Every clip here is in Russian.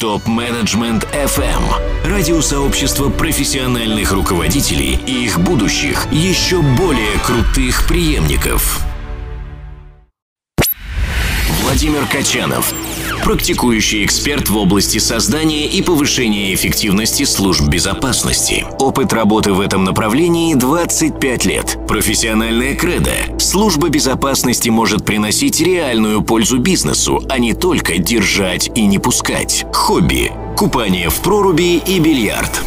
Топ-менеджмент FM. Радиосообщество профессиональных руководителей и их будущих, еще более крутых преемников. Владимир Качанов. Практикующий эксперт в области создания и повышения эффективности служб безопасности. Опыт работы в этом направлении 25 лет. Профессиональная кредо. Служба безопасности может приносить реальную пользу бизнесу, а не только держать и не пускать. Хобби. Купание в проруби и бильярд.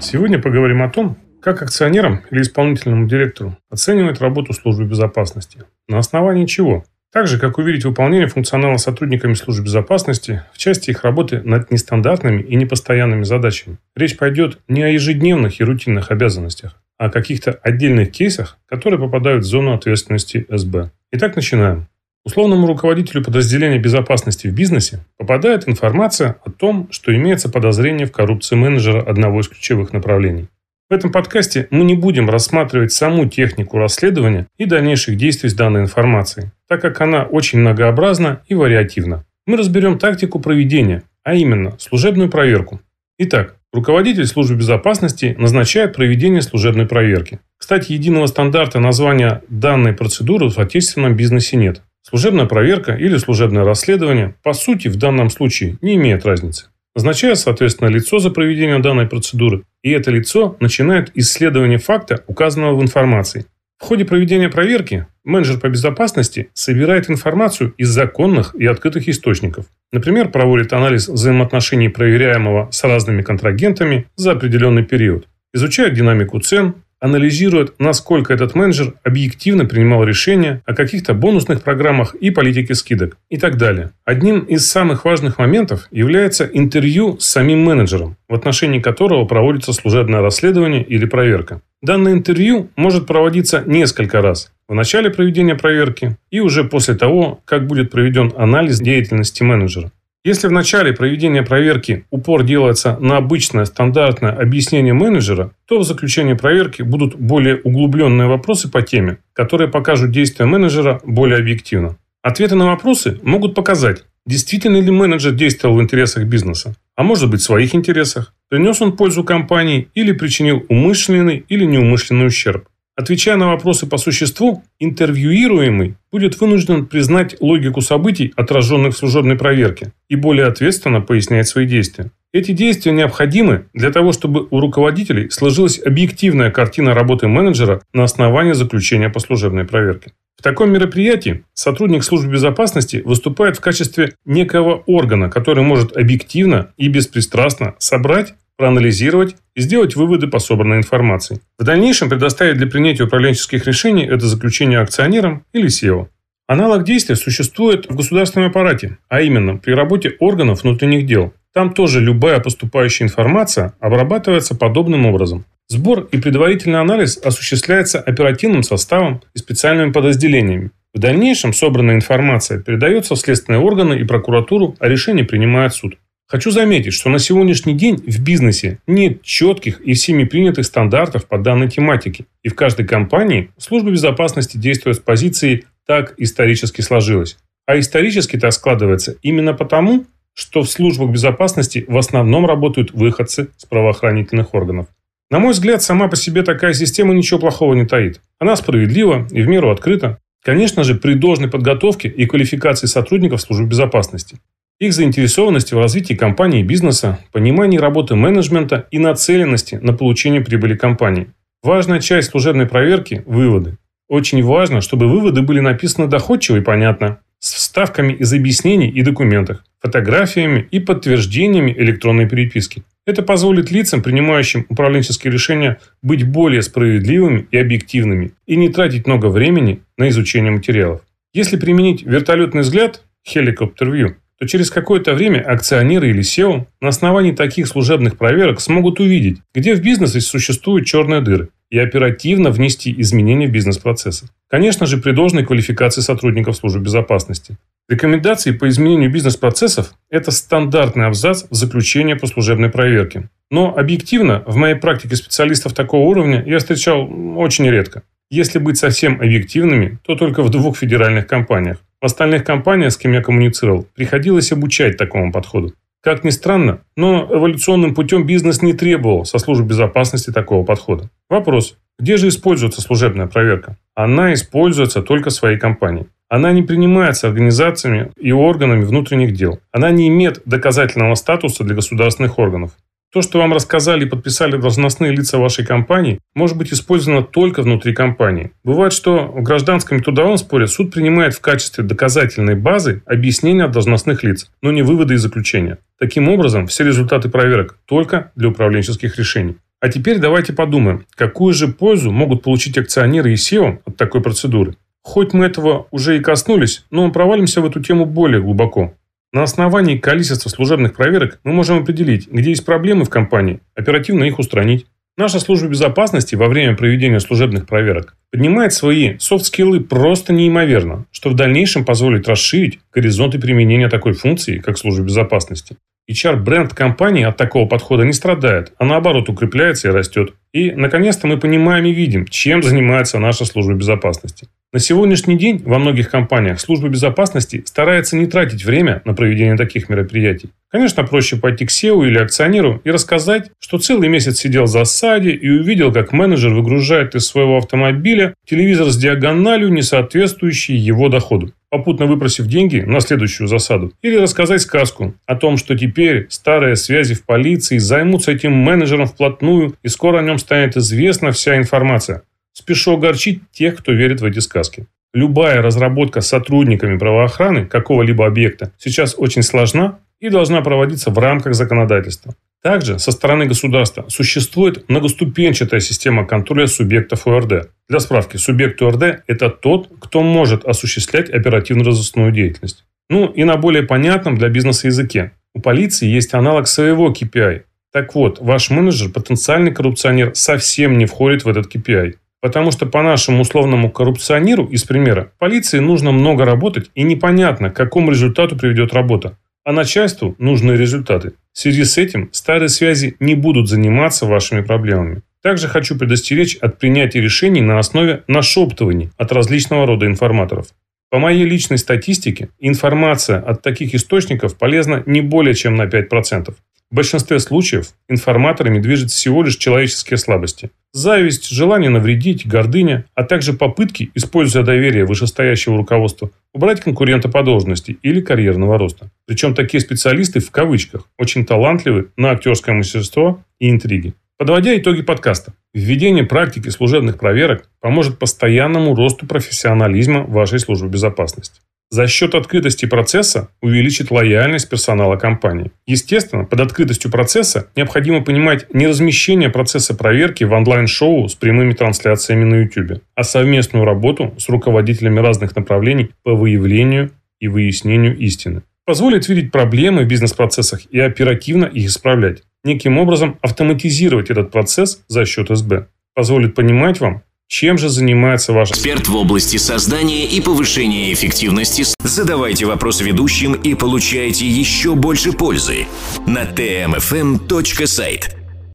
Сегодня поговорим о том, как акционерам или исполнительному директору оценивать работу службы безопасности. На основании чего? Так же, как увидеть выполнение функционала сотрудниками служб безопасности в части их работы над нестандартными и непостоянными задачами. Речь пойдет не о ежедневных и рутинных обязанностях, а о каких-то отдельных кейсах, которые попадают в зону ответственности СБ. Итак, начинаем. Условному руководителю подразделения безопасности в бизнесе попадает информация о том, что имеется подозрение в коррупции менеджера одного из ключевых направлений. В этом подкасте мы не будем рассматривать саму технику расследования и дальнейших действий с данной информацией, так как она очень многообразна и вариативна. Мы разберем тактику проведения, а именно служебную проверку. Итак, руководитель службы безопасности назначает проведение служебной проверки. Кстати, единого стандарта названия данной процедуры в отечественном бизнесе нет. Служебная проверка или служебное расследование, по сути, в данном случае не имеет разницы. Назначает, соответственно, лицо за проведение данной процедуры, и это лицо начинает исследование факта, указанного в информации. В ходе проведения проверки менеджер по безопасности собирает информацию из законных и открытых источников. Например, проводит анализ взаимоотношений проверяемого с разными контрагентами за определенный период. Изучает динамику цен, анализирует, насколько этот менеджер объективно принимал решения о каких-то бонусных программах и политике скидок и так далее. Одним из самых важных моментов является интервью с самим менеджером, в отношении которого проводится служебное расследование или проверка. Данное интервью может проводиться несколько раз. В начале проведения проверки и уже после того, как будет проведен анализ деятельности менеджера. Если в начале проведения проверки упор делается на обычное стандартное объяснение менеджера, то в заключении проверки будут более углубленные вопросы по теме, которые покажут действия менеджера более объективно. Ответы на вопросы могут показать, действительно ли менеджер действовал в интересах бизнеса, а может быть в своих интересах, принес он пользу компании или причинил умышленный или неумышленный ущерб. Отвечая на вопросы по существу, интервьюируемый будет вынужден признать логику событий, отраженных в служебной проверке, и более ответственно пояснять свои действия. Эти действия необходимы для того, чтобы у руководителей сложилась объективная картина работы менеджера на основании заключения по служебной проверке. В таком мероприятии сотрудник службы безопасности выступает в качестве некого органа, который может объективно и беспристрастно собрать проанализировать и сделать выводы по собранной информации. В дальнейшем предоставить для принятия управленческих решений это заключение акционерам или SEO. Аналог действия существует в государственном аппарате, а именно при работе органов внутренних дел. Там тоже любая поступающая информация обрабатывается подобным образом. Сбор и предварительный анализ осуществляется оперативным составом и специальными подразделениями. В дальнейшем собранная информация передается в следственные органы и прокуратуру, а решение принимает суд. Хочу заметить, что на сегодняшний день в бизнесе нет четких и всеми принятых стандартов по данной тематике. И в каждой компании служба безопасности действует с позиции «так исторически сложилось». А исторически так складывается именно потому, что в службах безопасности в основном работают выходцы с правоохранительных органов. На мой взгляд, сама по себе такая система ничего плохого не таит. Она справедлива и в меру открыта. Конечно же, при должной подготовке и квалификации сотрудников службы безопасности их заинтересованности в развитии компании и бизнеса, понимании работы менеджмента и нацеленности на получение прибыли компании. Важная часть служебной проверки – выводы. Очень важно, чтобы выводы были написаны доходчиво и понятно, с вставками из объяснений и документах, фотографиями и подтверждениями электронной переписки. Это позволит лицам, принимающим управленческие решения, быть более справедливыми и объективными и не тратить много времени на изучение материалов. Если применить вертолетный взгляд, helicopter view, то через какое-то время акционеры или SEO на основании таких служебных проверок смогут увидеть, где в бизнесе существуют черные дыры, и оперативно внести изменения в бизнес-процессы. Конечно же, при должной квалификации сотрудников службы безопасности. Рекомендации по изменению бизнес-процессов – это стандартный абзац в заключении по служебной проверке. Но объективно, в моей практике специалистов такого уровня я встречал очень редко. Если быть совсем объективными, то только в двух федеральных компаниях. В остальных компаниях, с кем я коммуницировал, приходилось обучать такому подходу. Как ни странно, но эволюционным путем бизнес не требовал со службы безопасности такого подхода. Вопрос. Где же используется служебная проверка? Она используется только своей компанией. Она не принимается организациями и органами внутренних дел. Она не имеет доказательного статуса для государственных органов. То, что вам рассказали и подписали должностные лица вашей компании, может быть использовано только внутри компании. Бывает, что в гражданском и трудовом споре суд принимает в качестве доказательной базы объяснения должностных лиц, но не выводы и заключения. Таким образом, все результаты проверок только для управленческих решений. А теперь давайте подумаем, какую же пользу могут получить акционеры и SEO от такой процедуры. Хоть мы этого уже и коснулись, но провалимся в эту тему более глубоко. На основании количества служебных проверок мы можем определить, где есть проблемы в компании, оперативно их устранить. Наша служба безопасности во время проведения служебных проверок поднимает свои софт-скиллы просто неимоверно, что в дальнейшем позволит расширить горизонты применения такой функции, как служба безопасности. HR-бренд компании от такого подхода не страдает, а наоборот укрепляется и растет. И, наконец-то, мы понимаем и видим, чем занимается наша служба безопасности. На сегодняшний день во многих компаниях служба безопасности старается не тратить время на проведение таких мероприятий. Конечно, проще пойти к SEO или акционеру и рассказать, что целый месяц сидел в засаде и увидел, как менеджер выгружает из своего автомобиля телевизор с диагональю, не соответствующий его доходу попутно выпросив деньги на следующую засаду. Или рассказать сказку о том, что теперь старые связи в полиции займутся этим менеджером вплотную, и скоро о нем станет известна вся информация. Спешу огорчить тех, кто верит в эти сказки. Любая разработка с сотрудниками правоохраны какого-либо объекта сейчас очень сложна и должна проводиться в рамках законодательства. Также со стороны государства существует многоступенчатая система контроля субъектов ОРД. Для справки, субъект ОРД – это тот, кто может осуществлять оперативно-розыскную деятельность. Ну и на более понятном для бизнеса языке. У полиции есть аналог своего KPI. Так вот, ваш менеджер, потенциальный коррупционер, совсем не входит в этот KPI. Потому что по нашему условному коррупционеру из примера полиции нужно много работать и непонятно, к какому результату приведет работа. А начальству нужны результаты. В связи с этим старые связи не будут заниматься вашими проблемами. Также хочу предостеречь от принятия решений на основе нашептываний от различного рода информаторов. По моей личной статистике, информация от таких источников полезна не более чем на 5%. В большинстве случаев информаторами движет всего лишь человеческие слабости. Зависть, желание навредить, гордыня, а также попытки, используя доверие вышестоящего руководства, убрать конкурента по должности или карьерного роста. Причем такие специалисты в кавычках очень талантливы на актерское мастерство и интриги. Подводя итоги подкаста, введение практики служебных проверок поможет постоянному росту профессионализма вашей службы безопасности за счет открытости процесса увеличит лояльность персонала компании. Естественно, под открытостью процесса необходимо понимать не размещение процесса проверки в онлайн-шоу с прямыми трансляциями на YouTube, а совместную работу с руководителями разных направлений по выявлению и выяснению истины. Позволит видеть проблемы в бизнес-процессах и оперативно их исправлять. Неким образом автоматизировать этот процесс за счет СБ. Позволит понимать вам, чем же занимается ваш эксперт в области создания и повышения эффективности? Задавайте вопросы ведущим и получайте еще больше пользы на tmfm.site.